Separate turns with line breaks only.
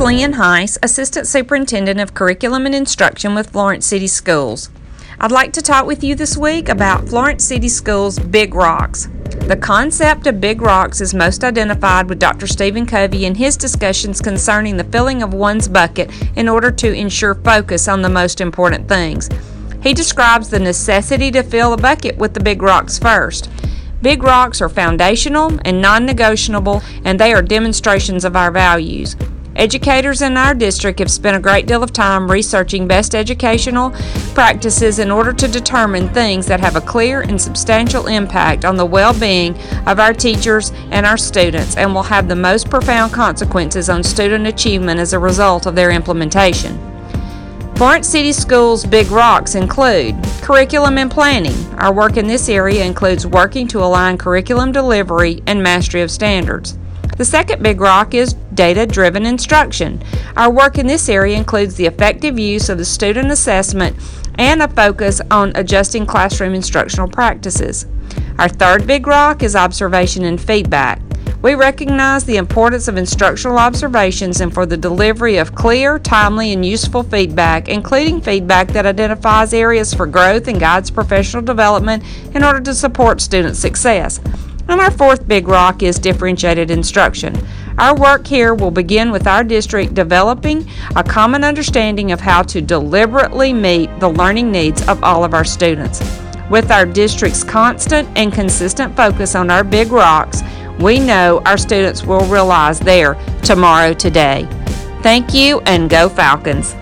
Lynn Heiss, Assistant Superintendent of Curriculum and Instruction with Florence City Schools. I'd like to talk with you this week about Florence City Schools' Big Rocks. The concept of big rocks is most identified with Dr. Stephen Covey in his discussions concerning the filling of one's bucket in order to ensure focus on the most important things. He describes the necessity to fill a bucket with the big rocks first. Big rocks are foundational and non negotiable, and they are demonstrations of our values. Educators in our district have spent a great deal of time researching best educational practices in order to determine things that have a clear and substantial impact on the well being of our teachers and our students and will have the most profound consequences on student achievement as a result of their implementation. Florence City Schools' big rocks include curriculum and planning. Our work in this area includes working to align curriculum delivery and mastery of standards. The second big rock is data driven instruction. Our work in this area includes the effective use of the student assessment and a focus on adjusting classroom instructional practices. Our third big rock is observation and feedback. We recognize the importance of instructional observations and for the delivery of clear, timely, and useful feedback, including feedback that identifies areas for growth and guides professional development in order to support student success. And our fourth big rock is differentiated instruction. Our work here will begin with our district developing a common understanding of how to deliberately meet the learning needs of all of our students. With our district's constant and consistent focus on our big rocks, we know our students will realize their tomorrow today. Thank you and go Falcons!